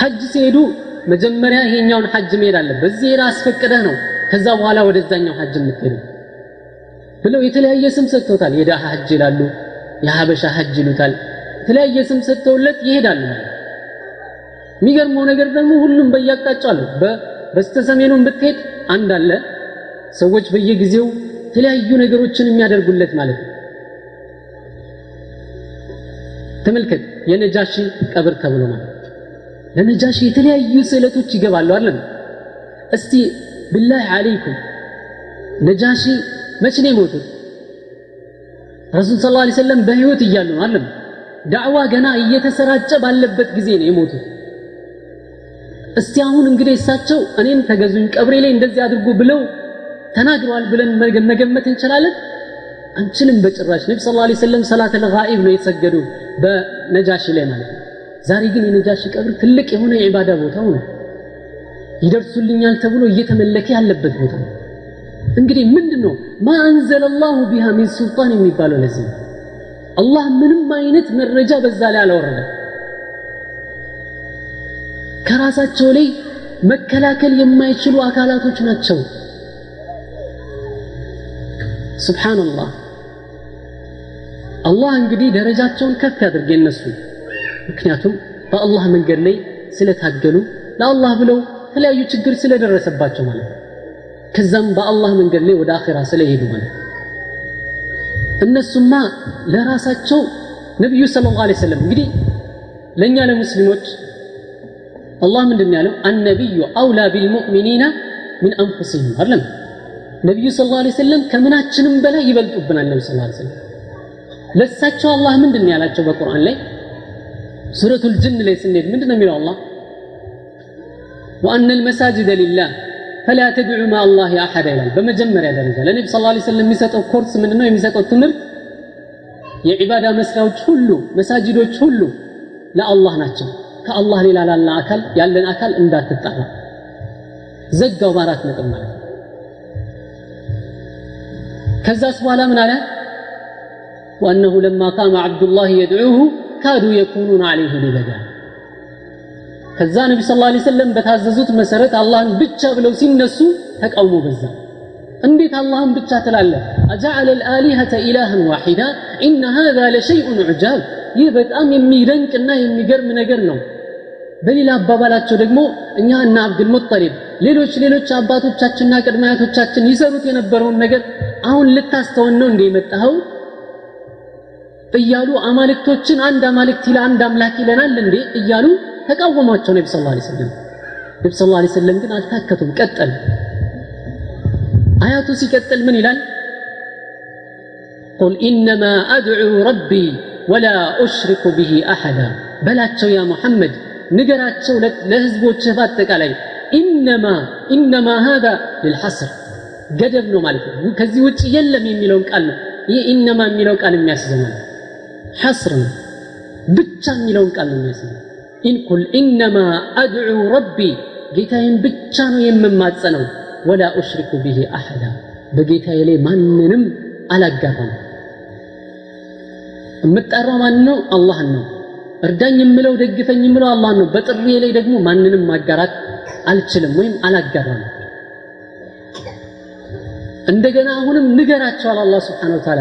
ሐጅ ሲሄዱ መጀመሪያ ይሄኛውን ሐጅ መሄድ አለ። በዚህ አስፈቅደህ ነው። ከዛ በኋላ ወደዛኛው ሐጅ የምትሄዱ ብለው የተለያየ ስም ሰጥተውታል። የዳሃ ሐጅ ይላሉ የሀበሻ ሐጅ ይሉታል። የተለያየ ስም ሰጥተውለት ይሄዳሉ። የሚገርመው ነገር ደግሞ ሁሉም በያቅጣጫው አሉ። በስተ ሰሜኑን ብትሄድ አንድ አለ። ሰዎች በየጊዜው የተለያዩ ነገሮችን የሚያደርጉለት ማለት ነው። ተመልከት። የነጃሺ ቀብር ተብሎ ማለት ለነጃሺ የተለያዩ ስዕለቶች ይገባሉ አይደለም እስቲ ብላህ አለይኩም ነጃሺ መቼ ነው የሞቱት? ረሱል ስ ላ ሰለም በህይወት እያሉ ነው አለም ዳዕዋ ገና እየተሰራጨ ባለበት ጊዜ ነው የሞቱት። እስቲ አሁን እንግዲህ እሳቸው እኔን ተገዙኝ ቀብሬ ላይ እንደዚህ አድርጉ ብለው ተናግረዋል ብለን መገመት እንችላለን? አንችልም በጭራሽ። ነቢ ስ ላ ሰለም ሰላት ነው የተሰገዱ በነጃሺ ላይ ማለት ነው ዛሬ ግን የነጃሺ ቀብር ትልቅ የሆነ የዒባዳ ቦታው ነው። ይደርሱልኛል ተብሎ እየተመለከ ያለበት ቦታ ነው። እንግዲህ ምንድን ነው ማ አንዘለ ላሁ ቢሃ ሚን ሱልጣን የሚባለው ለዚህ ነው። አላህ ምንም አይነት መረጃ በዛ ላይ አላወረደም። ከራሳቸው ላይ መከላከል የማይችሉ አካላቶች ናቸው። ስብሓንላህ አላህ እንግዲህ ደረጃቸውን ከፍ ያድርግ የነሱ ምክንያቱም በአላህ መንገድ ላይ ስለታገሉ ለአላህ ብለው የተለያዩ ችግር ስለደረሰባቸው ማለት ነው። ከዛም በአላህ መንገድ ላይ ወደ አኼራ ስለሄዱ ማለት እነሱማ ለራሳቸው ነቢዩ ስለ ላ ሰለም እንግዲህ ለእኛ ለሙስሊሞች አላህ ምንድን ያለው? አነቢዩ አውላ ቢልሙእሚኒና ምን አንፉሲህም አይደለም? ነቢዩ ስ ላ ሰለም ከምናችንም በላይ ይበልጡብናል ነቢ ስ ሰለም ለሳቸው አላህ ምንድን ያላቸው በቁርአን ላይ سورة الجن ليس النيل من دون من الله. وأن المساجد لله. فلا تدعوا مع الله أحد إلا بمجمر هذا الرجال النبي صلى الله عليه وسلم مسات كورس من أنه مسات التمر يا عبادة مسلاو تشلو مساجد تشلو لا الله ناتشا كالله لله لا أكل. يا لن أكل إن ذات الدعوة زد وبارات مكمل كذا سؤال من على وأنه لما قام عبد الله يدعوه ካዱ የኩኑን አለይህ ሊበዳ ከዛ ነቢ ስ ላ ሰለም በታዘዙት መሰረት አላህን ብቻ ብለው ሲነሱ ተቃውሞ በዛ። እንዴት አላህን ብቻ ትላለ አጃዓለ ልአሊሀተ ኢላህን ዋሒዳ ኢነ ሃዛ ለሸይኡን ዑጃብ። ይህ በጣም የሚደንቅና የሚገርም ነገር ነው። በሌላ አባባላቸው ደግሞ እኛ እና አብድልሙጠሊብ ሌሎች ሌሎች አባቶቻችንና ቅድመ ይሰሩት የነበረውን ነገር አሁን ልታስተውን ነው እንደ የመጣኸው እያሉ አማልክቶችን አንድ አማልክት ይለ አንድ አምላክ ይለናል እንዴ? እያሉ ተቃወሟቸው ነቢ ስ ላ ሰለም ነቢ ስ ላ ሰለም ግን አልታከቱም ቀጠል አያቱ ሲቀጥል ምን ይላል? قل إنما أدعو ربي ولا أشرك به أحدا። በላቸው يا محمد ንገራቸው ለህዝቦችህ በአጠቃላይ إنما إنما هذا للحصر ገደብ ነው ማለት ነው። ከዚህ ውጭ የለም የሚለውን ቃል ነው። ይህ إنما የሚለው ቃል የሚያሲዘናል حصر ነው ብቻ የሚለውን ቃል ነው የሚያሲዘናል إن قل إنما أدعو ረቢ ጌታዬን ብቻ ነው የምማጸነው። ወላ ኡሽሪኩ ብሂ አሐዳ በጌታዬ ላይ ማንንም አላጋራም የምጠራው ማን ነው? አላህን ነው። እርዳኝ የምለው ደግፈኝ የምለው አላህ ነው። በጥሪ ላይ ደግሞ ማንንም ማጋራት አልችልም ወይም አላጋራም። እንደገና አሁንም ንገራቸዋል አላህ ስብሓን ወተዓላ።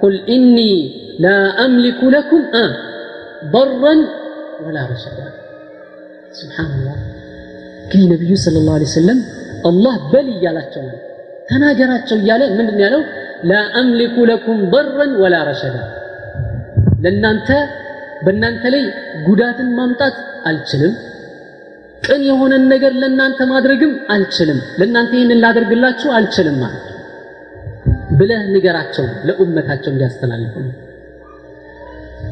ቁል ኢኒ ላ አምሊኩ ለኩም አም በረን ወላ ረሱላ ስብሓንላህ እንግዲህ ነቢዩ ስለ ላ ሰለም አላህ በል እያላቸው ነው። ተናገራቸው እያለ ምንድን ያለው? ላ አምሊኩ ለኩም በረን ወላ ረሸዳ። ለእናንተ በእናንተ ላይ ጉዳትን ማምጣት አልችልም። ቅን የሆነን ነገር ለእናንተ ማድረግም አልችልም። ለእናንተ ይህንን ላደርግላችሁ አልችልም ማለት ብለህ ንገራቸው ለኡመታቸው እንዲያስተላልፉ።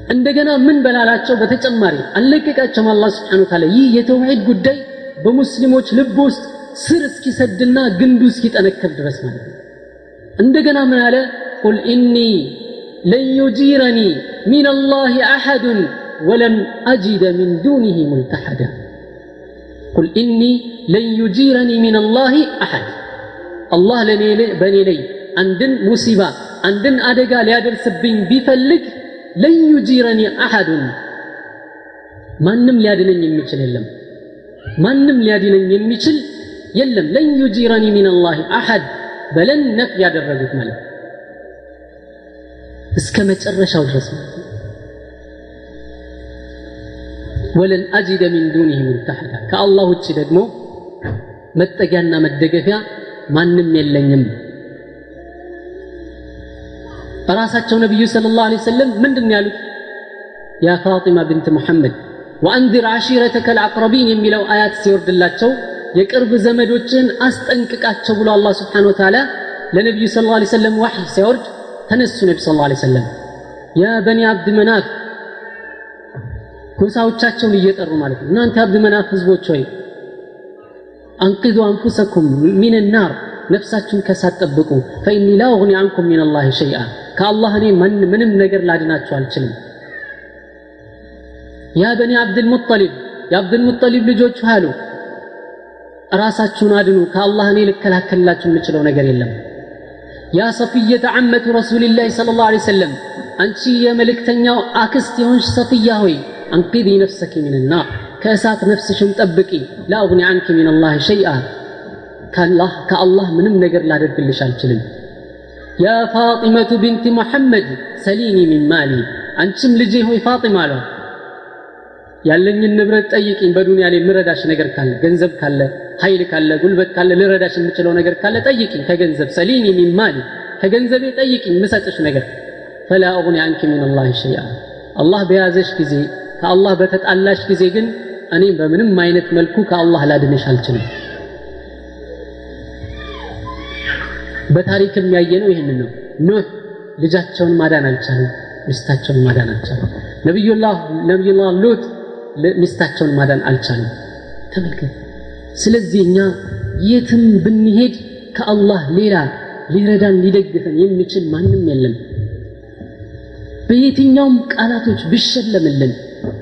እንደገና ምን በላቸው በተጨማሪ አለቀቃቸውም አላህ سبحانه وتعالى ይህ የተውሂድ ጉዳይ በሙስሊሞች ልብ ውስጥ ስር እስኪሰድና ግንዱ እስኪጠነክር ድረስ ማለት ነው። እንደገና ምን አለ? قل إني لن يجيرني من الله أحد ولن أجد من دونه ملتحدا። قل إني لن يجيرني من الله أحد አላህ በእኔ ላይ አንድን ሙሲባ አንድን አደጋ ሊያደርስብኝ ቢፈልግ لن يجيرني أحد። ማንም ሊያድነኝ የሚችል የለም። ማንም ሊያድነኝ የሚችል የለም። لن يجيرني من الله أحد በ لن نفي ያደረጉት ማለት እስከ መጨረሻው ድረስ ولن أجد من دونه ملتحدا። ከአላህ ውጭ ደግሞ መጠጊያና መደገፊያ ማንም የለኝም ራሳቸው ነቢዩ ስለ ላሁ ዐለይሂ ወሰለም ምንድን ያሉት? ያ ፋጢማ ብንት ሙሐመድ ወአንዚር ዓሺረተከ ልአቅረቢን የሚለው አያት ሲወርድላቸው የቅርብ ዘመዶችን አስጠንቅቃቸው ብሎ አላህ ስብሓን ወተዓላ ለነቢዩ ስለ ዐለይሂ ወሰለም ዋሕይ ሲያወርድ ተነሱ ነቢ ስለ ዐለይሂ ወሰለም። ያ በኒ አብድ መናፍ ጎሳዎቻቸውን እየጠሩ ማለት ነው። እናንተ አብድ መናፍ ህዝቦች ሆይ አንቅዙ አንፉሰኩም ሚን ናር ነፍሳችሁን ከሳት ጠብቁ። ፈኢኒ ላ ኡግኒ አንኩም ሚን አላህ ሸይአ ከአላህ እኔ ምንም ነገር ላድናችሁ አልችልም። ያ በኒ አብድልሙጠሊብ የአብድልሙጠሊብ ልጆች አሉ ራሳችሁን አድኑ ከአላህ እኔ ልከላከልላችሁ የምችለው ነገር የለም። ያ ሰፊየተ ዓመቱ ረሱልላህ ስለ ላሁ ዐለይሂ ወሰለም አንቺ የመልእክተኛው አክስት የሆንሽ ሰፊያ ሆይ أنقذي نفسك من النار ከእሳት ነፍስሽን ጠብቂ لا أغني عنك الله شيئا ከአላህ ምንም ነገር ላደርግልሽ አልችልም يا فاطمة بنت محمد سليني من مالي አንቺም ልጄ ሆይ ፋጢማ አሏ ያለኝን ንብረት ጠይቂኝ በዱንያ ላይ ምረዳሽ ነገር ካለ ገንዘብ ካለ ኃይል ካለ ጉልበት ካለ ልረዳሽ የምችለው ነገር ካለ ጠይቂኝ ከገንዘብ سليني من مالي። ከገንዘቤ ጠይቂኝ ምሰጥሽ ነገር። ፈላ ኡግኒ አንኪ ሚን አላህ ሸይአ። አላህ በያዘሽ ጊዜ ከአላህ በተጣላሽ ጊዜ ግን እኔ በምንም አይነት መልኩ ከአላህ ላድንሽ አልችልም በታሪክም ያየነው ይህንን ነው። ኖህ ልጃቸውን ማዳን አልቻለም ሚስታቸውን ማዳን አልቻለም። ነቢዩላህ ነቢዩላህ ሉጥ ሚስታቸውን ማዳን አልቻለም። ተመልከት። ስለዚህ እኛ የትም ብንሄድ ከአላህ ሌላ ሊረዳን ሊደግፈን የሚችል ማንም የለም። በየትኛውም ቃላቶች ብሸለምልን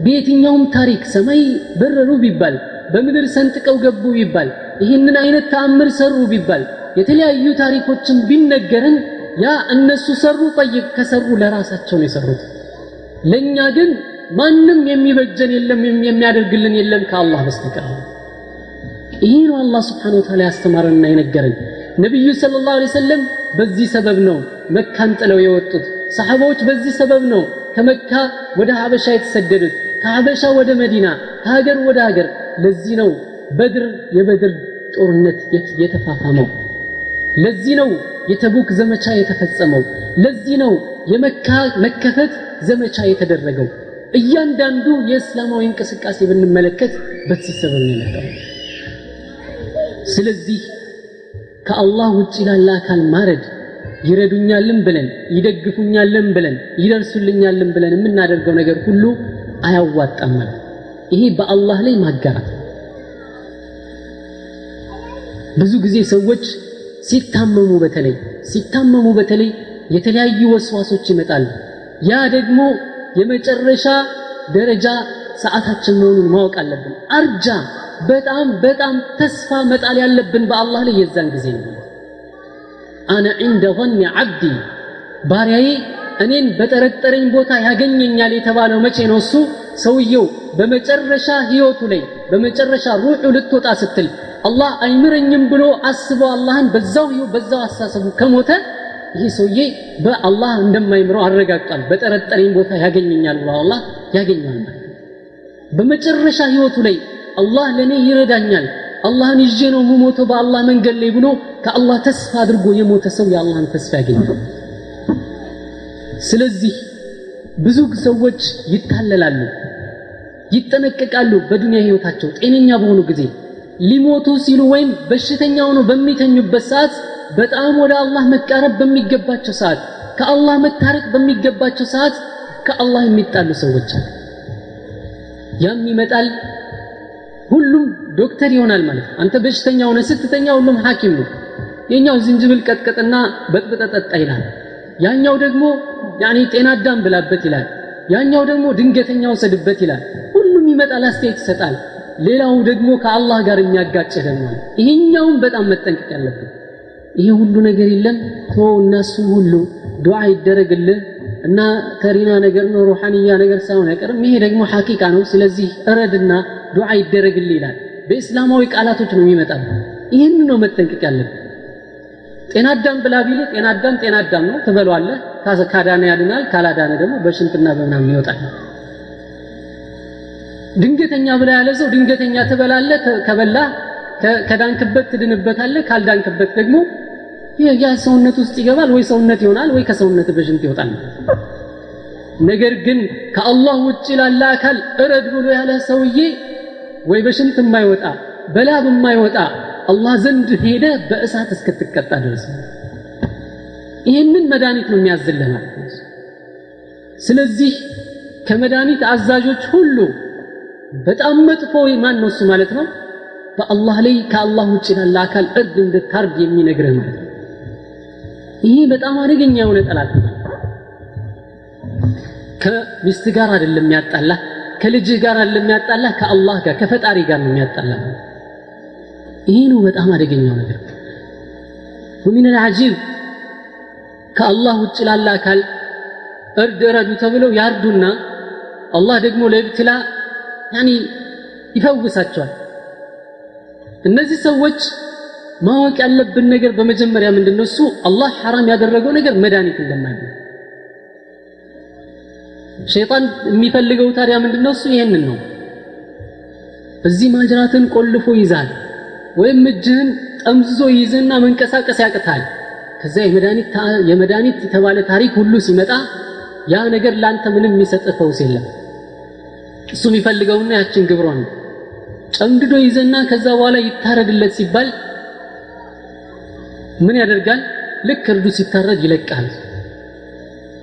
በየትኛውም ታሪክ ሰማይ በረሩ ቢባል በምድር ሰንጥቀው ገቡ ቢባል ይህንን አይነት ተአምር ሰሩ ቢባል የተለያዩ ታሪኮችን ቢነገረን ያ እነሱ ሰሩ ጠይብ ከሰሩ ለራሳቸው ነው የሰሩት። ለእኛ ግን ማንም የሚበጀን የለም የሚያደርግልን የለም ከአላህ በስተቀር። ይሄ ነው አላህ ስብሓን ወተዓላ ያስተማረንና የነገረን። ነቢዩ ስለ ላሁ ሰለም በዚህ ሰበብ ነው መካን ጥለው የወጡት። ሰሐባዎች በዚህ ሰበብ ነው ከመካ ወደ ሀበሻ የተሰደዱት። ከሀበሻ ወደ መዲና ከሀገር ወደ ሀገር። ለዚህ ነው በድር የበድር ጦርነት የተፋፋመው ለዚህ ነው የተቡክ ዘመቻ የተፈጸመው። ለዚህ ነው የመካ መከፈት ዘመቻ የተደረገው። እያንዳንዱ የእስላማዊ እንቅስቃሴ ብንመለከት በዚህ ሰበብ ነው ስለዚህ ከአላህ ውጭ ላለ አካል ማረድ ይረዱኛልን ብለን ይደግፉኛልን ብለን ይደርሱልኛልን ብለን የምናደርገው ነገር ሁሉ አያዋጣም ይሄ በአላህ ላይ ማጋራት። ብዙ ጊዜ ሰዎች ሲታመሙ በተለይ ሲታመሙ በተለይ የተለያዩ ወስዋሶች ይመጣሉ። ያ ደግሞ የመጨረሻ ደረጃ ሰዓታችን መሆኑን ማወቅ አለብን። አርጃ በጣም በጣም ተስፋ መጣል ያለብን በአላህ ላይ የዛን ጊዜ ነው። አነ ዕንደ ظن ዓብዲ ባሪያዬ እኔን በጠረጠረኝ ቦታ ያገኘኛል የተባለው መቼ ነው? እሱ ሰውየው በመጨረሻ ህይወቱ ላይ በመጨረሻ ሩሑ ልትወጣ ስትል አላህ አይምረኝም ብሎ አስበው አላህን በዛው በዛው አሳሰቡ ከሞተ ይህ ሰውዬ በአላህ እንደማይምረው አረጋግጧል። በጠረጠረኝ ቦታ ያገኘኛል ብሎ አላህ ማለት በመጨረሻ ህይወቱ ላይ አላህ ለእኔ ይረዳኛል አላህን ይዤ ነው የምሞተው በአላህ መንገድ ላይ ብሎ ከአላህ ተስፋ አድርጎ የሞተ ሰው የአላህን ተስፋ ያገኛል ስለዚህ ብዙ ሰዎች ይታለላሉ ይጠነቀቃሉ በዱንያ ህይወታቸው። ጤነኛ በሆኑ ጊዜ ሊሞቱ ሲሉ ወይም በሽተኛ ሆነው በሚተኙበት ሰዓት በጣም ወደ አላህ መቃረብ በሚገባቸው ሰዓት ከአላህ መታረቅ በሚገባቸው ሰዓት ከአላህ የሚጣሉ ሰዎች አሉ። ያም ይመጣል ሁሉም ዶክተር ይሆናል ማለት አንተ በሽተኛ ሆነ ስትተኛ ሁሉም ሐኪም ነው። የኛው ዝንጅብል ቀጥቀጥና በጥብጠ ጠጣ ይላል ያኛው ደግሞ ያኔ ጤና አዳም ብላበት ይላል። ያኛው ደግሞ ድንገተኛ ውሰድበት ይላል። ሁሉም ይመጣል አስተያየት ይሰጣል። ሌላው ደግሞ ከአላህ ጋር የሚያጋጭህ ደግሞ ይሄኛውም በጣም መጠንቀቅ ያለብን። ይሄ ሁሉ ነገር የለም። ቶ እነሱ ሁሉ ዱዓ ይደረግልህ እና ከሪና ነገር ነው ሩሐንያ ነገር ሳይሆን አይቀርም። ይሄ ደግሞ ሐቂቃ ነው። ስለዚህ እረድና ዱዓ ይደረግልህ ይላል። በእስላማዊ ቃላቶች ነው የሚመጣው ይህን ነው መጠንቀቅ ያለብን ጤና አዳም ብላ ቢል ጤና አዳም ጤና አዳም ነው ትበሏለህ ካዳነ ያድናል ካላዳነ ደግሞ በሽንትና በምናምን ይወጣል። ድንገተኛ ብላ ያለ ሰው ድንገተኛ ትበላለህ። ከበላ ከዳንክበት ትድንበታለህ። ካልዳንክበት ደግሞ ያ ሰውነት ውስጥ ይገባል ወይ ሰውነት ይሆናል ወይ ከሰውነት በሽንት ይወጣል። ነገር ግን ከአላህ ውጭ ላለ አካል እረድ ብሎ ያለ ሰውዬ ወይ በሽንት የማይወጣ በላብ የማይወጣ አላህ ዘንድ ሄደ በእሳት እስክትቀጣ ድረስ። ይህንን መድኃኒት ነው ነው ስለዚህ ከመድኃኒት አዛዦች ሁሉ በጣም መጥፎ ማን ነው እሱ ማለት ነው? በአላህ ላይ ከአላህ ውጭ ላለ አካል እርድ እንድታርድ የሚነግርህ ማለት ነው። ይሄ በጣም አደገኛ የሆነ ጠላት ከሚስት ጋር አይደለም የሚያጣላ ከልጅህ ጋር አይደለም የሚያጣላ ከአላህ ጋር ከፈጣሪ ጋር ነው የሚያጣላ ይሄ ነው በጣም አደገኛው ነገር። ወሚን አልዓጂብ ከአላህ ውጭ ላለ አካል እርድ እረዱ ተብለው ያርዱና አላህ ደግሞ ለብትላ ያኒ ይፈውሳቸዋል። እነዚህ ሰዎች ማወቅ ያለብን ነገር በመጀመሪያ ምንድን እሱ አላህ ሐራም ያደረገው ነገር መድኃኒት እንደማይሆን። ሸይጣን የሚፈልገው ታዲያ ምንድን እሱ ይህንን ነው። እዚህ ማጅራትን ቆልፎ ይዛል። ወይም እጅህን ጠምዝዞ ይዝና መንቀሳቀስ ያቅታል። ከዛ የመድኃኒት የተባለ ታሪክ ሁሉ ሲመጣ ያ ነገር ላንተ ምንም የሚሰጥ ፈውስ የለም። እሱ የሚፈልገውና ያችን ግብሯን ጨምድዶ ይዘና ከዛ በኋላ ይታረድለት ሲባል ምን ያደርጋል? ልክ እርዱ ሲታረድ ይለቃል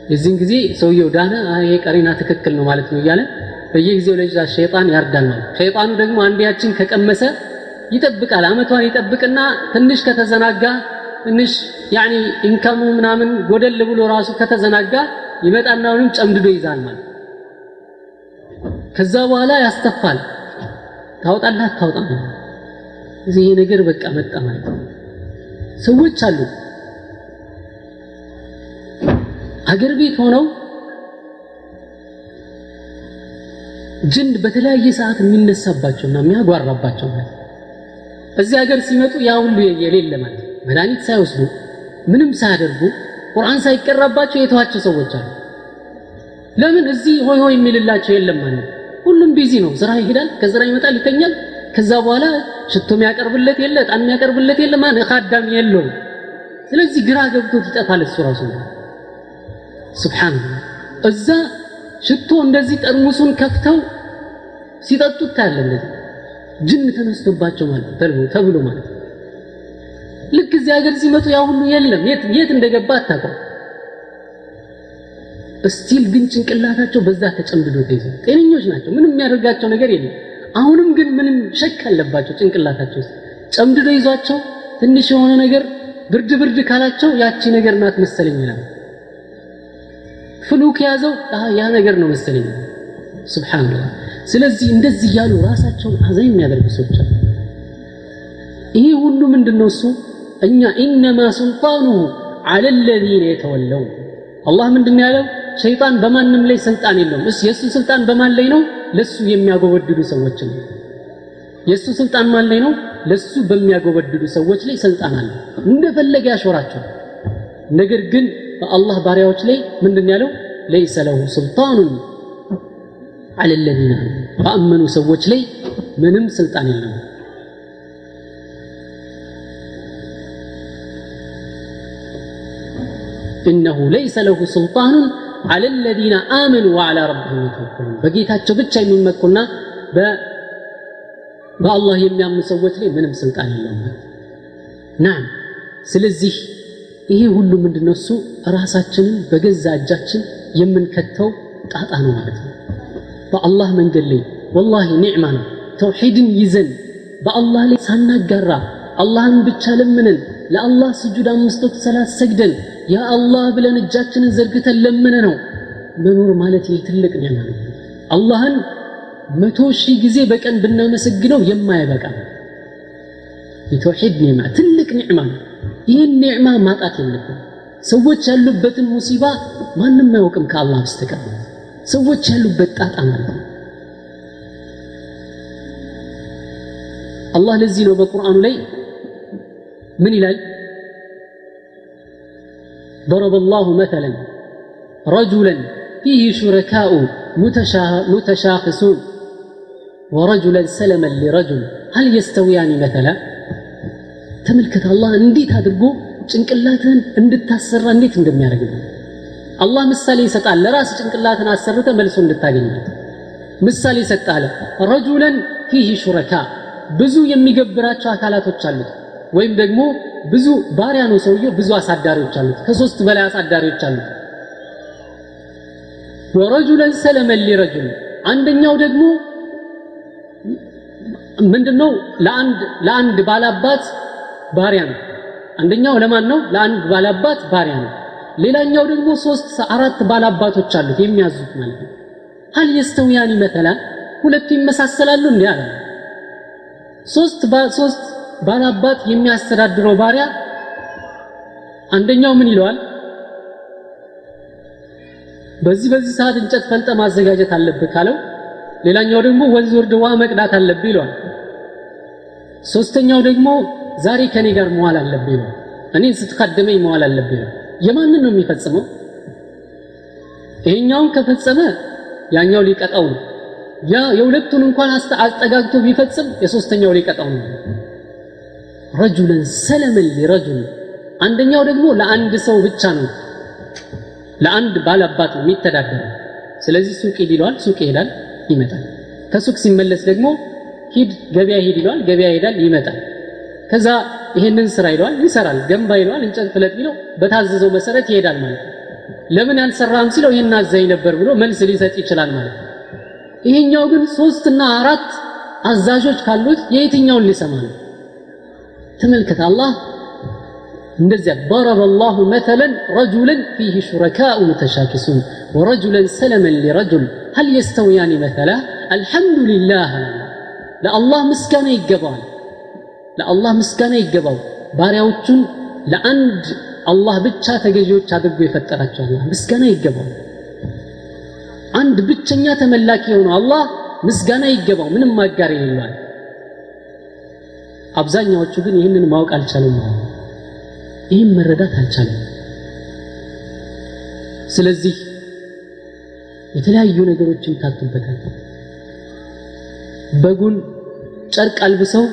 የዚህን ጊዜ ሰውየው ዳነ ይሄ ቀሪና ትክክል ነው ማለት ነው እያለ በየጊዜው ለዛ ሸይጣን ያርዳል ማለት ሸይጣኑ ደግሞ አንዲያችን ከቀመሰ ይጠብቃል። አመቷን ይጠብቅና ትንሽ ከተዘናጋ ትንሽ ያኒ ኢንካሙ ምናምን ጎደል ብሎ ራሱ ከተዘናጋ ይመጣና አሁንም ጨምድዶ ይዛል ማለት ከዛ በኋላ ያስተፋል። ታውጣለህ አታውጣም እዚህ ይሄ ነገር በቃ መጣ ማለት ሰዎች አሉ አገር ቤት ሆነው ጅን በተለያየ ሰዓት የሚነሳባቸውና የሚያጓራባቸው ማለት እዚህ ሀገር ሲመጡ ያ ሁሉ የሌለ ማለት መድኃኒት ሳይወስዱ ምንም ሳያደርጉ ቁርአን ሳይቀራባቸው የተዋቸው ሰዎች አሉ። ለምን? እዚህ ሆይ ሆይ የሚልላቸው የለም ማለት ሁሉም busy ነው። ስራ ይሄዳል ከስራ ይመጣል ይተኛል። ከዛ በኋላ ሽቶ የሚያቀርብለት የለ ዕጣን የሚያቀርብለት የለ ማን ካዳም የለው ስለዚህ ግራ ገብቶት ይጠፋል እሱ ራሱ سبحان الله እዛ ሽቶ እንደዚህ ጠርሙሱን ከፍተው ሲጠጡት ታያለ እንደዚህ ጅን ተነስቶባቸው ማለት ተብሎ ማለት። ልክ እዚህ ሀገር ሲመጡ ያ ሁሉ የለም። የት የት እንደገባ አታውቀው እስቲል ግን ጭንቅላታቸው በዛ ተጨምድዶ ተይዘው ጤነኞች ናቸው። ምንም የሚያደርጋቸው ነገር የለም። አሁንም ግን ምንም ሸክ አለባቸው ጭንቅላታቸው ጨምድዶ ይዟቸው ትንሽ የሆነ ነገር ብርድ ብርድ ካላቸው ያቺ ነገር ናት መሰለኝ ይላል ፍሉ ከያዘው ያ ነገር ነው መሰለኝ። ሱብሃንአላህ ስለዚህ እንደዚህ ያሉ ራሳቸውን አዛኝ የሚያደርጉ ሰዎች አሉ። ይሄ ሁሉ ምንድነው እሱ እኛ ኢነማ ሱልጣኑሁ አለ ለዚነ የተወለው አላህ ምንድን ያለው? ሸይጣን በማንም ላይ ስልጣን የለውም። እሱ የእሱ ስልጣን በማን ላይ ነው? ለሱ የሚያጎበድዱ ሰዎች ነው። የእሱ ስልጣን ማን ላይ ነው? ለሱ በሚያጎበድዱ ሰዎች ላይ ስልጣን አለ። እንደፈለገ ያሾራቸዋል። ነገር ግን በአላህ ባሪያዎች ላይ ምንድን ያለው? ለይሰ ለሁ ሱልጣኑን አለለዚነ በአመኑ ሰዎች ላይ ምንም ስልጣን የለውም። እነሁ ለይሰ ለሁ ሱልጣኑን አለለዚነ አመኑ ወዐላ ረቢሂም የተወከሉን በጌታቸው ብቻ የሚመኩና በአላህ የሚያምኑ ሰዎች ላይ ምንም ስልጣን የለውም። ናም ስለዚህ ይሄ ሁሉ ምንድነው? እሱ ራሳችንን በገዛ እጃችን የምንከተው ጣጣ ነው ማለት ነው። በአላህ መንገድ ላይ ወላሂ ኒዕማ ነው። ተውሂድን ይዘን በአላህ ላይ ሳናጋራ አላህን ብቻ ለምነን ለአላህ ስጁድ አምስት ወቅት ሰላት ሰግደን ያ አላህ ብለን እጃችንን ዘርግተን ለምነ ነው መኖር ማለት ይህ ትልቅ ኒዕማ ነው። አላህን መቶ ሺህ ጊዜ በቀን ብናመሰግነው የማይበቃ የተውሂድ ኒዕማ ትልቅ ኒዕማ ነው። ይህን ኒዕማ ማጣት የለብን ሰዎች ያሉበትን ሙሲባ ማንም አያውቅም ከአላህ በስተቀር ሰዎች ያሉበት ጣጣ ማለት ነው አላህ ለዚህ ነው በቁርአኑ ላይ ምን ይላል ضرب الله مثلا رجلا فيه شركاء متشاخصون ورجلا سلما لرجل هل يستويان مثلا ተመልከት አላህ እንዴት አድርጎ ጭንቅላትህን እንድታሰራ እንዴት እንደሚያደርግ ነው አላህ ምሳሌ ይሰጣል። ለራስ ጭንቅላትን አሰርተ መልሶ እንድታገኝበት ምሳሌ ይሰጣል። ረጁለን ፊህ ሹረካ ብዙ የሚገብራቸው አካላቶች አሉት። ወይም ደግሞ ብዙ ባሪያ ነው ሰውየው ብዙ አሳዳሪዎች አሉት። ከሶስት በላይ አሳዳሪዎች አሉት። ወረጁለን ሰለመን ሊረጁል አንደኛው ደግሞ ምንድነው? ለአንድ ለአንድ ባላባት ባሪያ ነው። አንደኛው ለማን ነው? ለአንድ ባላባት ባሪያ ነው ሌላኛው ደግሞ ሶስት አራት ባላባቶች አሉት የሚያዙት ማለት ነው። ሀል የስተውያኒ መተላ ሁለቱ ይመሳሰላሉ እንዴ አለ። ሶስት ሶስት ባላባት የሚያስተዳድረው ባሪያ አንደኛው ምን ይለዋል? በዚህ በዚህ ሰዓት እንጨት ፈልጠ ማዘጋጀት አለብህ ካለው ሌላኛው ደግሞ ወንዝ ወርድ ውሃ መቅዳት አለብህ ይለዋል። ሶስተኛው ደግሞ ዛሬ ከኔ ጋር መዋል አለብህ ይለዋል። እኔን ስትቀድመኝ መዋል አለብህ ይለዋል የማንን ነው የሚፈጽመው? ይሄኛውን ከፈጸመ ያኛው ሊቀጣው ነው። ያ የሁለቱን እንኳን አስጠጋግቶ ቢፈጽም የሶስተኛው ሊቀጣው ነው። ረጁለን ሰለመን ሊረጁል። አንደኛው ደግሞ ለአንድ ሰው ብቻ ነው። ለአንድ ባላባት ነው የሚተዳደረው። ስለዚህ ሱቅ ሂድ ሱቅ ይሄዳል ይመጣል። ከሱቅ ሲመለስ ደግሞ ሂድ ገበያ ሂድ ይለዋል ገበያ ይሄዳል ይመጣል ከዛ ይሄንን ስራ ይለዋል ይሰራል ገንባ ይለዋል እንጨት ፍለጥ ቢለው በታዘዘው መሰረት ይሄዳል ማለት ነው ለምን ያልሰራም ሲለው ይሄን አዛኝ ነበር ብሎ መልስ ሊሰጥ ይችላል ማለት ነው ይሄኛው ግን ሶስትና አራት አዛዦች ካሉት የየትኛውን ሊሰማ ነው ተመልከት አላህ እንደዚያ ضرب الله مثلا رجلا فيه شركاء متشاكسون ورجلا سلما لرجل هل يستويان مثلا الحمد لله ለአላህ ምስጋና ይገባዋል ለአላህ ምስጋና ይገባው። ባሪያዎቹን ለአንድ አላህ ብቻ ተገዢዎች አድርጎ የፈጠራቸው አላህ ምስጋና ይገባው። አንድ ብቸኛ ተመላኪ የሆነው አላህ ምስጋና ይገባው ምንም ማጋር የሌለዋል አብዛኛዎቹ ግን ይህንን ማወቅ አልቻሉም ይህን መረዳት አልቻለም ስለዚህ የተለያዩ ነገሮችን ታቱበታል በጉን ጨርቅ አልብሰው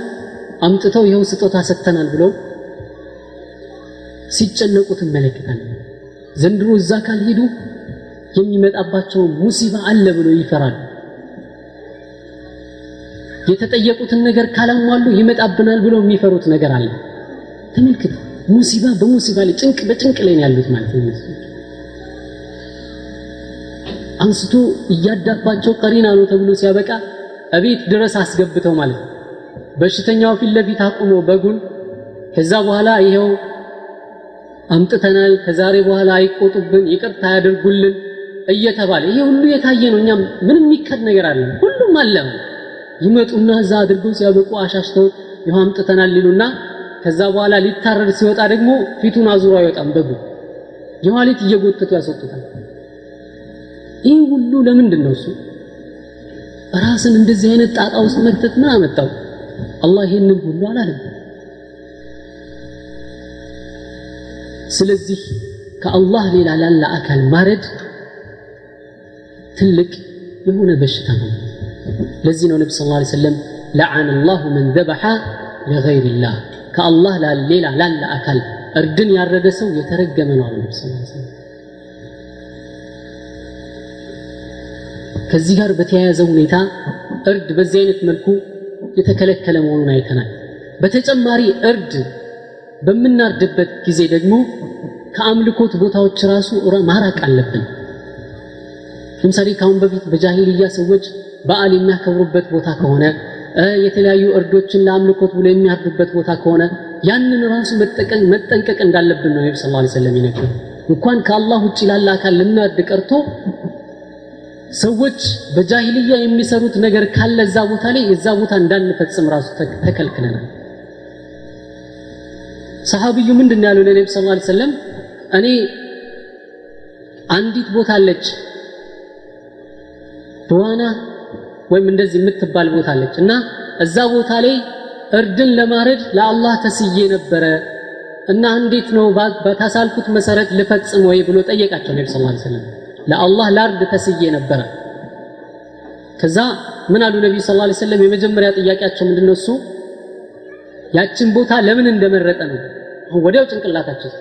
አምጥተው ይኸው ስጦታ ሰጥተናል ብለው ሲጨነቁ ትመለከታለን ዘንድሮ እዛ ካልሄዱ የሚመጣባቸው ሙሲባ አለ ብሎ ይፈራሉ። የተጠየቁትን ነገር ካላሟሉ ይመጣብናል ብለው የሚፈሩት ነገር አለ። ተመልክት ሙሲባ በሙሲባ ላይ ጭንቅ በጭንቅ ላይ ያሉት ማለት ነው አንስቶ እያዳባቸው ቀሪና ነው ተብሎ ሲያበቃ እቤት ድረስ አስገብተው ማለት ነው በሽተኛው ፊት ለፊት አቁሞ በጉን ከዛ በኋላ ይሄው አምጥተናል ከዛሬ በኋላ አይቆጡብን ይቅርታ ያደርጉልን እየተባለ ይሄ ሁሉ የታየ ነው። እኛም ምንም የሚከድ ነገር አለ ሁሉም አለ ይመጡና እዛ አድርገው ሲያበቁ አሻሽተው ይኸው አምጥተናል ሊሉና ከዛ በኋላ ሊታረድ ሲወጣ ደግሞ ፊቱን አዙሮ አይወጣም በጉ የኋሊት እየጎተቱ ያስወጡታል። ይህ ሁሉ ለምንድን ነው እሱ? ራስን እንደዚህ አይነት ጣጣ ውስጥ መክተት ምን አመጣው አላህ ይህንን ሁሉ አላለም ስለዚህ ከአላህ ሌላ ላለ አካል ማረድ ትልቅ የሆነ በሽታ ነው ለዚህ ነው ነቢ ስ ላ ሰለም ለዓነ አላሁ መን ዘበሐ ለገይር ላህ ከአላህ ሌላ ላለ አካል እርድን ያረደ ሰው የተረገመ ነው አሉ ነቢ ስ ሰለም ከዚህ ጋር በተያያዘ ሁኔታ እርድ በዚህ አይነት መልኩ የተከለከለ መሆኑን አይተናል። በተጨማሪ እርድ በምናርድበት ጊዜ ደግሞ ከአምልኮት ቦታዎች ራሱ ማራቅ አለብን። ለምሳሌ ካሁን በፊት በጃሂልያ ሰዎች በዓል የሚያከብሩበት ቦታ ከሆነ የተለያዩ እርዶችን ለአምልኮት ብሎ የሚያርዱበት ቦታ ከሆነ ያንን ራሱ መጠንቀቅ እንዳለብን ነው ነቢ ስ ላ ሰለም ይነገር እንኳን ከአላህ ውጭ ላለ አካል ልናርድ ቀርቶ ሰዎች በጃሂልያ የሚሰሩት ነገር ካለ እዛ ቦታ ላይ የዛ ቦታ እንዳንፈጽም ራሱ ተከልክለናል። ሰሃብዩ ምንድን ለነቢ ስ ላ ሰለም እኔ አንዲት ቦታ አለች በዋና ወይም እንደዚህ የምትባል ቦታ አለች እና እዛ ቦታ ላይ እርድን ለማረድ ለአላህ ተስዬ ነበረ እና እንዴት ነው በታሳልኩት መሰረት ልፈጽም ወይ ብሎ ጠየቃቸው ነቢ ስ ሰለም ለአላህ ላርድ ተስዬ ነበረ። ከዛ ምን አሉ ነቢዩ ስ ላ ሰለም የመጀመሪያ ጥያቄያቸው ምንድነው? ያችን ቦታ ለምን እንደመረጠ ነው። ወዲያው ጭንቅላታቸው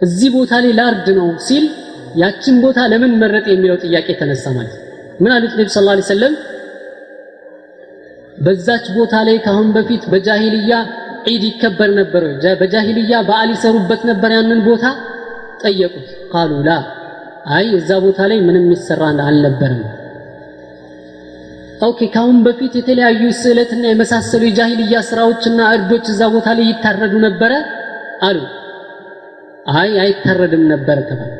እዚህ ቦታ ላይ ላርድ ነው ሲል ያችን ቦታ ለምን መረጠ የሚለው ጥያቄ ተነሳ ማለት ምን አሉት ነቢ ስ ላ ሰለም በዛች ቦታ ላይ ካሁን በፊት በጃሂልያ ዒድ ይከበር ነበር በጃሂልያ በዓል ይሰሩበት ነበር ያንን ቦታ? ጠየቁት። ቃሉ ላ አይ እዛ ቦታ ላይ ምንም የሚሰራ አልነበረም። OK ካሁን በፊት የተለያዩ ስዕለትና የመሳሰሉ የጃሂልያ ስራዎችና እርዶች እዛ ቦታ ላይ ይታረዱ ነበረ? አሉ። አይ አይታረድም ነበር ተባለ።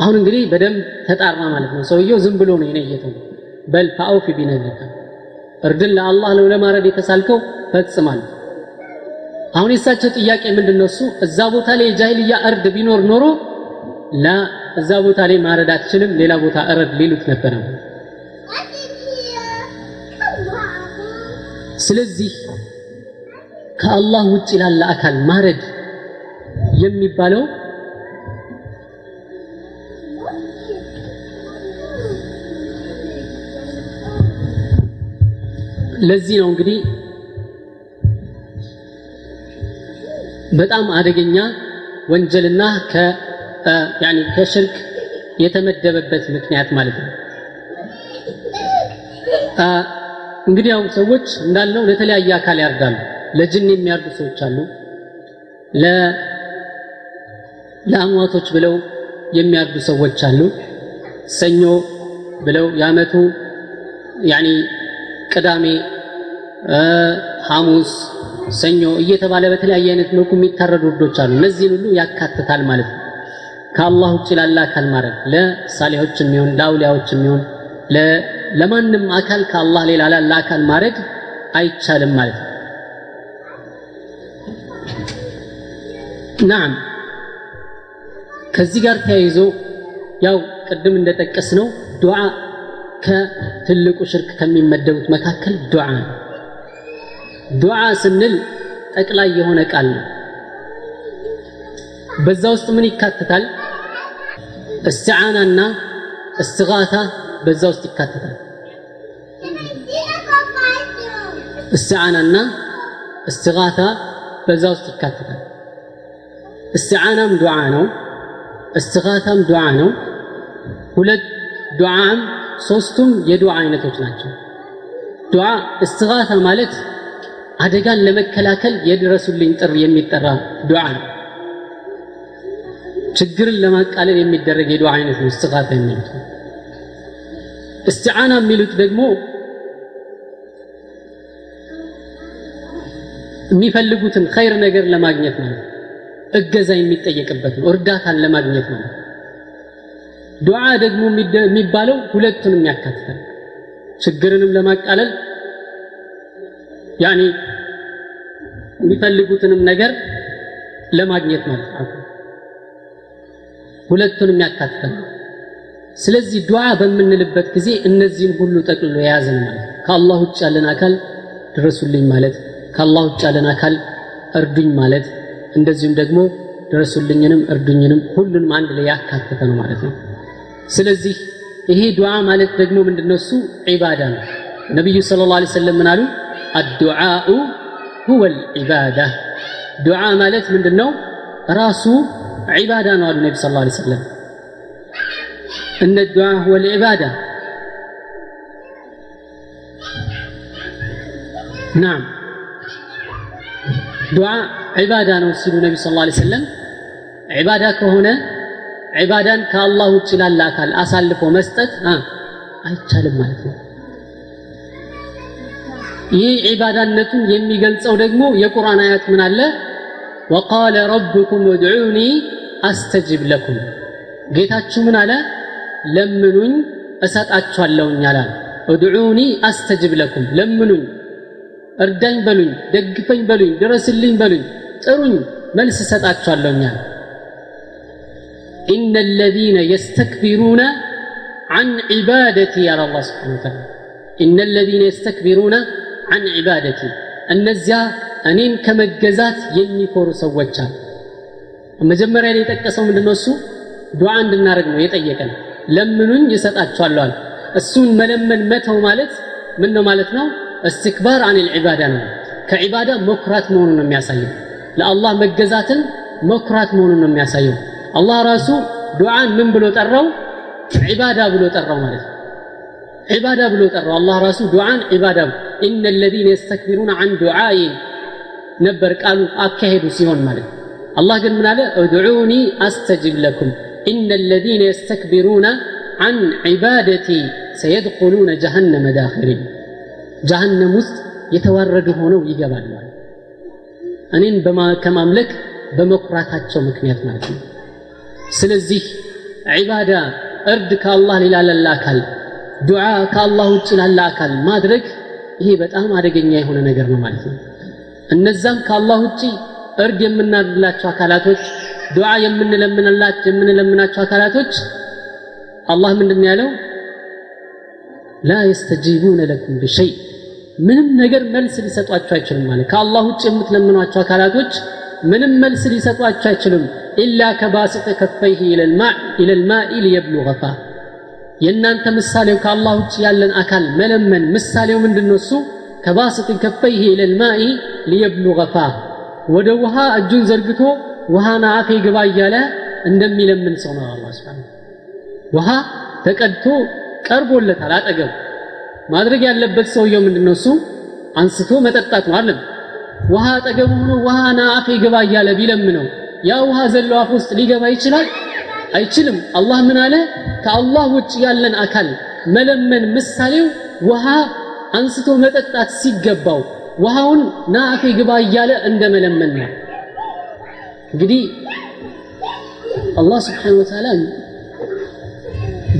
አሁን እንግዲህ በደንብ ተጣራ ማለት ነው። ሰውየው ዝም ብሎ ነው የነየተው በል فأوف بنذرك እርድን ለአላህ ነው ለማረድ የተሳልከው ፈጽማል አሁን የሳቸው ጥያቄ ምንድን ነው እሱ እዛ ቦታ ላይ የጃሂልያ እርድ ቢኖር ኖሮ ላ እዛ ቦታ ላይ ማረድ አትችልም ሌላ ቦታ እረድ ሊሉት ነበረ። ስለዚህ ከአላህ ውጭ ላለ አካል ማረድ የሚባለው ለዚህ ነው እንግዲህ በጣም አደገኛ ወንጀልና ከ ከሽርክ የተመደበበት ምክንያት ማለት ነው። እንግዲህ ያው ሰዎች እንዳልነው ለተለያየ አካል ያርዳሉ ለጅን የሚያርዱ ሰዎች አሉ። ለአሟቶች ብለው የሚያርዱ ሰዎች አሉ። ሰኞ ብለው ያመቱ ያኒ ቅዳሜ ሐሙስ ሰኞ እየተባለ በተለያየ አይነት መልኩ የሚታረዱ እርዶች አሉ። እነዚህን ሁሉ ያካትታል ማለት ነው ከአላህ ውጭ ላለ አካል ማድረግ ለሳሊሖች የሚሆን ለአውሊያዎች የሚሆን ለማንም አካል ከአላህ ሌላ ላለ አካል ማድረግ አይቻልም ማለት ነው። ናም ከዚህ ጋር ተያይዞ ያው ቅድም እንደጠቀስ ነው ዱዓ ከትልቁ ሽርክ ከሚመደቡት መካከል ዱዓ ነው። ዱዓ ስንል ጠቅላይ የሆነ ቃል ነው። በዛ ውስጥ ምን ይካተታል እስትዓናና እስትጋታ በዛ ውስጥ ይካተታል። እስትዓናና እስትጋታ በዛ ውስጥ ይካተታል። እስትዓናም ዱዓ ነው። እስትጋታም ዱዓ ነው። ሁለት ዱዓም ሶስቱም የዱዓ አይነቶች ናቸው። ዱዓ እስትጋታ ማለት አደጋን ለመከላከል የድረሱልኝ ጥሪ የሚጠራ ዱዓ ነው ችግርን ለማቃለል የሚደረግ የዱዓ አይነት ነው እስትጋታ የሚሉት። እስትዓና የሚሉት ደግሞ የሚፈልጉትን ኸይር ነገር ለማግኘት ነው እገዛ የሚጠየቅበት ነው እርዳታን ለማግኘት ነው። ዱዓ ደግሞ የሚባለው ሁለቱንም ያካትታል ችግርንም ለማቃለል ያኒ የሚፈልጉትንም ነገር ለማግኘት ማለት ሁለቱንም ያካትታል። ስለዚህ ዱዓ በምንልበት ጊዜ እነዚህን ሁሉ ጠቅልሎ የያዘ ነው። ማለት ከአላህ ውጭ ያለን አካል ድረሱልኝ ማለት ከአላህ ውጭ ያለን አካል እርዱኝ ማለት እንደዚሁም ደግሞ ድረሱልኝንም እርዱኝንም ሁሉንም አንድ ላይ ያካተተ ነው ማለት ነው። ስለዚህ ይሄ ዱዓ ማለት ደግሞ ምንድነው? እሱ ዒባዳ ነው። ነቢዩ ስለ ላ ሰለም ምን አሉ? አዱዓኡ ሁወ ልዒባዳ ዱዓ ማለት ምንድን ነው ራሱ ዒባዳ ነው አሉ ነቢ ስ ላ ሰለም እነ ዱዓ ሁወ ልዒባዳ ናም። ዱዓ ዒባዳ ነው ሲሉ ነቢ ስ ላ ሰለም ዒባዳ ከሆነ ዒባዳን ከአላህ ውጭ ላለ አካል አሳልፎ መስጠት አይቻልም ማለት ነው። ይህ ዒባዳነቱን የሚገልጸው ደግሞ የቁርአን አያት ምን አለ ወቃለ ረብኩም እድዑኒ አስተጅብ ለኩም ጌታችሁ ምን አለ ለምኑኝ እሰጣችኋለሁኝ አላል እድዑኒ አስተጅብ ለኩም ለምኑኝ እርዳኝ በሉኝ ደግፈኝ በሉኝ ድረስልኝ በሉኝ ጥሩኝ መልስ እሰጣችኋለሁኝ አለ إن الذين يستكبرون عن عبادتي على الله سبحانه وتعالى إن الذين يستكبرون عن عبادتي እነዚያ እኔን ከመገዛት የሚኮሩ ሰዎች አሉ። መጀመሪያ ላይ የጠቀሰው ምንድነው? እሱ ዱዓ እንድናደርግ ነው የጠየቀን። ለምኑኝ አለ። እሱን መለመን መተው ማለት ምን ነው ማለት ነው? እስትክባር አን ልዕባዳ ነው ከዒባዳ መኩራት መሆኑን ነው የሚያሳየው። ለአላህ መገዛትን መኩራት መሆኑን ነው የሚያሳየው። አላህ ራሱ ዱዓን ምን ብሎ ጠራው? ዒባዳ ብሎ ጠራው ማለት ነው። ዒባዳ ብሎ ጠራው። አላህ ራሱ ዱዓን ዒባዳ ኢነ ለዚነ የስተክቢሩን አን ዱዓኢ ነበር ቃሉ አካሄዱ ሲሆን ማለት አላህ ግን ምን እድዑኒ አስተጅብ ለኩም ኢነ ለዚነ የስተክቢሩነ አን ዒባደቲ ሰየድኹሉነ ጀሃነመ ዳኽሪን ጀሃነም ውስጥ የተዋረዱ ሆነው ይገባሉ እኔን ከማምለክ በመኩራታቸው ምክንያት ማለት ነው። ስለዚህ ዒባዳ እርድ ከአላህ ሌላ ላለ አካል ዱዓ ከአላህ ውጭ ላለ አካል ማድረግ ይሄ በጣም አደገኛ የሆነ ነገር ነው ማለት ነው እነዛም ከአላህ ውጭ እርድ የምናድላቸው አካላቶች ዱዓ የምንለምናቸው አካላቶች አላህ ምንድን ያለው? ላ የስተጂቡነ ለኩም ብሸይ ምንም ነገር መልስ ሊሰጧቸው አይችልም ማለት። ከአላህ ውጭ የምትለምኗቸው አካላቶች ምንም መልስ ሊሰጧቸው አይችልም ኢላ ከባስጥ ከፈይህ ኢለልማኢ ሊየብሉገ ፋ የእናንተ ምሳሌው ከአላህ ውጭ ያለን አካል መለመን ምሳሌው ምንድን ነው እሱ? ከባስጥ ከፈይህ ኢለልማኢ ሊየብሉገ ፋ ወደ ውሃ እጁን ዘርግቶ ውሃና አፌ ግባ እያለ እንደሚለምን ሰው ነው አላህ ስብሓን ውሃ ተቀድቶ ቀርቦለታል አጠገቡ ማድረግ ያለበት ሰውየው ምንድነው እሱ? አንስቶ መጠጣት ነው አለም ውሃ አጠገቡ ሆኖ ውሃና አፌ ግባ እያለ ቢለምነው ያ ውሃ ዘሎ አፍ ውስጥ ሊገባ ይችላል? አይችልም። አላህ ምን አለ? ከአላህ ውጭ ያለን አካል መለመን ምሳሌው ውሃ አንስቶ መጠጣት ሲገባው ውሃውን ና አፌ ግባ እያለ እንደ መለመን ነው። እንግዲህ አላህ ስብሓን ወተዓላ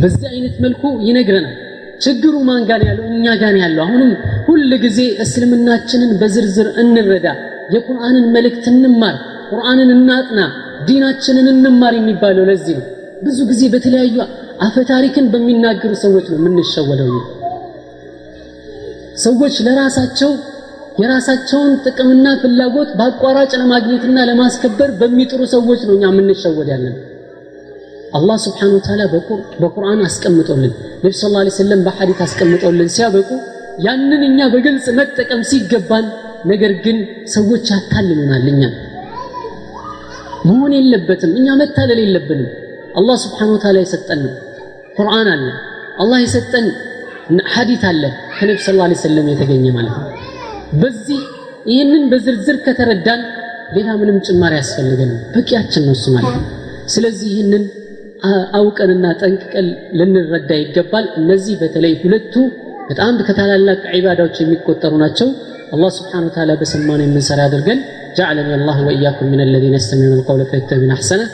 በዚህ አይነት መልኩ ይነግረናል። ችግሩ ማን ጋር ያለው? እኛ ጋር ያለው። አሁንም ሁል ጊዜ እስልምናችንን በዝርዝር እንረዳ። የቁርአንን መልእክት እንማር ቁርአንን እናጥና ዲናችንን እንማር የሚባለው ለዚህ ነው። ብዙ ጊዜ በተለያዩ አፈታሪክን በሚናገሩ ሰዎች ነው የምንሸወደው ሰዎች ለራሳቸው የራሳቸውን ጥቅምና ፍላጎት በአቋራጭ ለማግኘትና ለማስከበር በሚጥሩ ሰዎች ነው እኛ የምንሸወድ ያለን። አላህ ስብሓን ወተዓላ በቁርአን አስቀምጦልን ነቢ ስ ላ ሰለም በሐዲት አስቀምጦልን ሲያበቁ ያንን እኛ በግልጽ መጠቀም ሲገባን ነገር ግን ሰዎች ያታልሉናል እኛን መሆን የለበትም እኛ መታለል የለብንም። አላህ ስብሓን ወተዓላ የሰጠን ቁርአን አለ አላህ የሰጠን ሐዲት አለ ከነቢ ስ ላ ሰለም የተገኘ ማለት ነው በዚህ ይህንን በዝርዝር ከተረዳን ሌላ ምንም ጭማሪ ያስፈልገን በቂያችን ነው እሱ ማለት ነው። ስለዚህ ይህንን አውቀንና ጠንቅቀን ልንረዳ ይገባል። እነዚህ በተለይ ሁለቱ በጣም ከታላላቅ ዒባዳዎች የሚቆጠሩ ናቸው። አላህ ስብሓነ ወተዓላ በሰማነው የምንሰራ ያድርገን። ጀዐለኒ አላህ ወኢያኩም ሚነ ለዚነ የስተሚዑነ ልቀውለ ፈየተቢዑነ አሕሰነህ